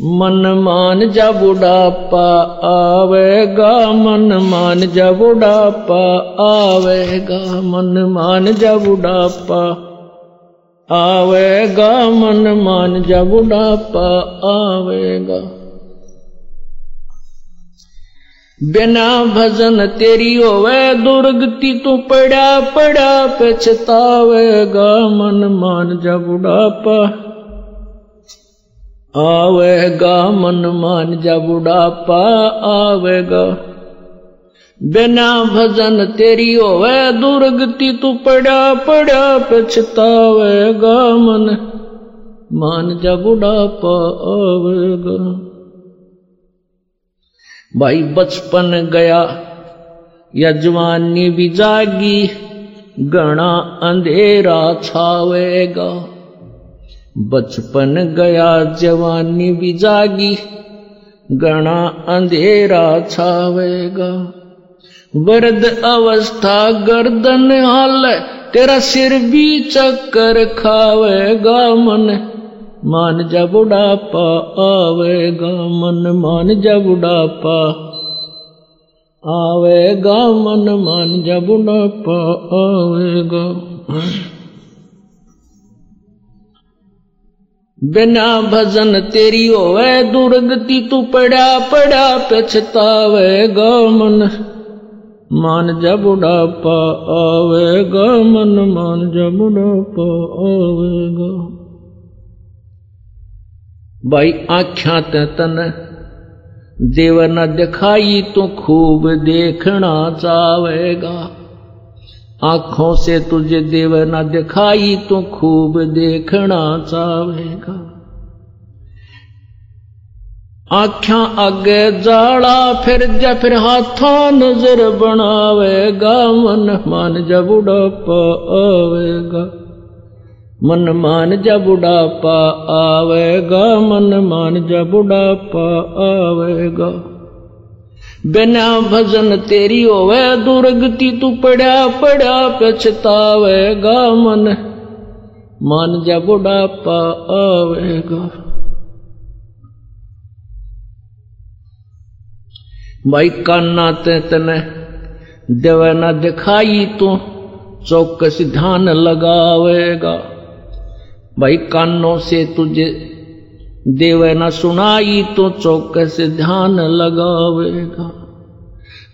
मन मान जा बुढ़ापा आवेगा मन मान जा बुढ़ापा आवेगा मन मान जा बुढ़ापा आवेगा मन मान जा बुढ़ापा आवेगा बिना भजन तेरी होवे दुर्गति तू पड़ा पड़ा पछतावेगा मन मान जा बुढ़ापा आवेगा मन मान जा बुढ़ापा आवेगा। बिना भजन तेरी होवे दुर्गति तू पड़ा पड़ा पछतावेगा मन। मान जा बुढ़ापा आवेगा। भाई बचपन गया या जवानी भी जागी, गणा अंधेरा छावेगा। बचपन गया जवानी भी जागी गणा अंधेरा छावेगा। वृद्ध अवस्था गर्दन हाल, तेरा सिर भी चक्कर खावेगा मन। मान जा बुढ़ापा आवेगा, मन मान जा बुढ़ापा आवेगा, मन मान जा बुढ़ापा आवेगा। बिना भजन तेरी होवे दुर्गति तू पड़ा पड़ा पछतावेगा मन। मान जा बुढ़ापा आवेगा मन, मान जा बुढ़ापा आवेगा भाई, आख्या ते तन, देवर न दिखाई तो खूब देखना चावेगा आँखों से तुझे देव न दिखाई तो खूब देखना चाहेगा। आख्या आगे जाड़ा, फिर जा, फिर हाथों नज़र बनावेगा। मन मान जा बुढ़ापा आवेगा। मन मान जा बुढ़ापा आवेगा, मन मान जा बुढ़ापा आवेगा। बिना भजन तेरी होवे दुर्गति तू पड़ा पड़ा पछतावेगा मन। मान जा बुढ़ापा आवेगा। भाई काना ते तने देव न दिखाई तू, चौकस ध्यान लगावेगा। भाई कानों से तुझे देव न सुनाई तो चौकस ध्यान लगावेगा।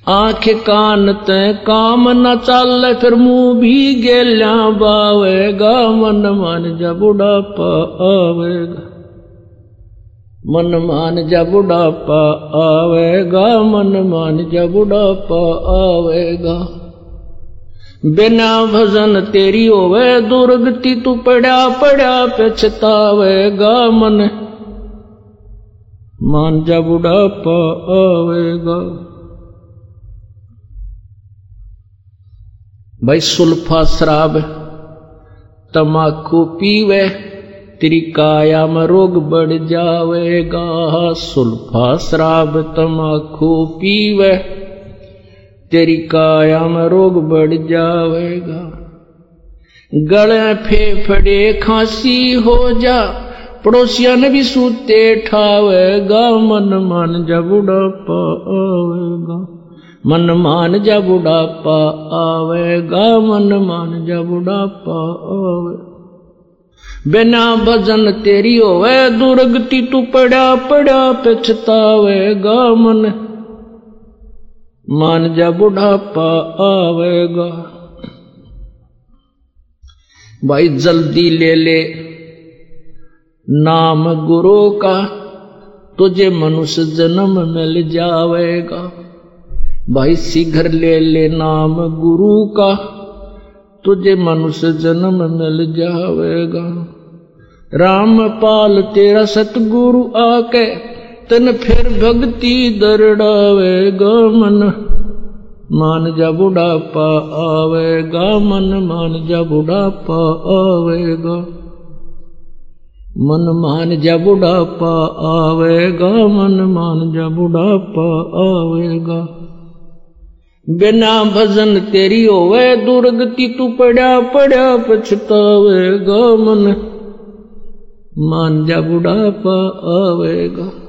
आँख कान ते काम न चल, फिर मुँह भी गेल्या बावेगा। मन मन जा बुढ़ापा आवेगा। मन मान जा बुढ़ापा आवेगा। मन मान जा बुढ़ापा आवेगा। बिना भजन तेरी होवे दुर्गति तू पड़ा पड़ा पछतावेगा मन मान जा बुढ़ापा आवेगा। भाई सुल्फा शराब तमाकू पीवे, तेरी काया में रोग बढ़ जावेगा। सुल्फा शराब तमाकू पीवे, तेरी काया में रोग बढ़ जावेगा। गले फेफड़े खांसी हो जा पड़ोसिया ने भी सूते ठावेगा मन मान जा बुढ़ापा आवेगा। मन मान जा बुढ़ापा आवेगा, मन मान जा बुढ़ापा आवे बिना भजन तेरी होवे दुर्गति तू पड़ा पड़ा पछतावेगा। मन मान जा बुढ़ापा आवेगा। भाई जल्दी ले ले। नाम गुरु का तुझे मनुष्य जन्म मिल जावेगा। भाई शीघ्र ले ले नाम गुरु का, तुझे मनुष्य जन्म मिल जावेगा। रामपाल, तेरा सतगुरु आके तन फिर भक्ति दरड़ावेगा मन। मान जा बुढ़ापा आवेगा, मन मान जा बुढ़ापा आवेगा। मन मान जा बुढ़ापा आवेगा मन मान जा बुढ़ापा आवेगा। बिना भजन तेरी होवे दुर्गति तू पड़ा पड़ा पछतावेगा मन। मान जा बुढ़ापा आवेगा।